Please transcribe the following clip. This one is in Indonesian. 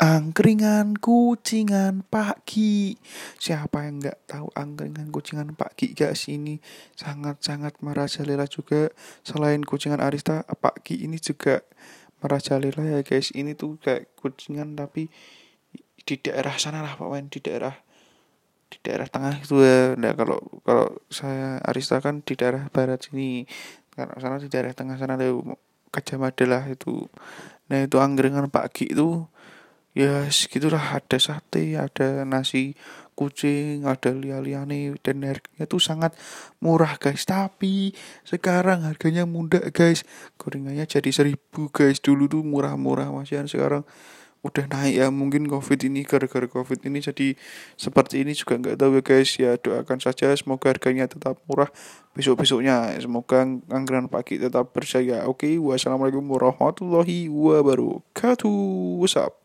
Angkringan kucingan Pak Ki. Siapa yang nggak tahu angkringan kucingan Pak Ki guys ini sangat-sangat merajalela juga. Selain kucingan Arista, Pak Ki ini juga merajalela ya guys. Ini tuh kayak kucingan tapi di daerah sana lah Pak Wen, di daerah di daerah tengah itu ya. Nah, kalau kalau saya Arista kan di daerah barat sini. Karena sana di daerah tengah sana ada Gajah lah itu. Nah, itu angkringan Pak Ki itu ya segitulah ada sate ada nasi kucing ada lia-liane dan harganya tuh sangat murah guys. Tapi sekarang harganya muda guys. Gorengannya jadi seribu guys. Dulu tuh murah-murah masih sekarang udah naik ya. Mungkin covid ini gara-gara covid ini jadi seperti ini juga nggak tahu ya guys. Ya doakan saja semoga harganya tetap murah. Besok besoknya semoga anggaran pagi tetap berjaya. Oke wassalamualaikum warahmatullahi wabarakatuh. What's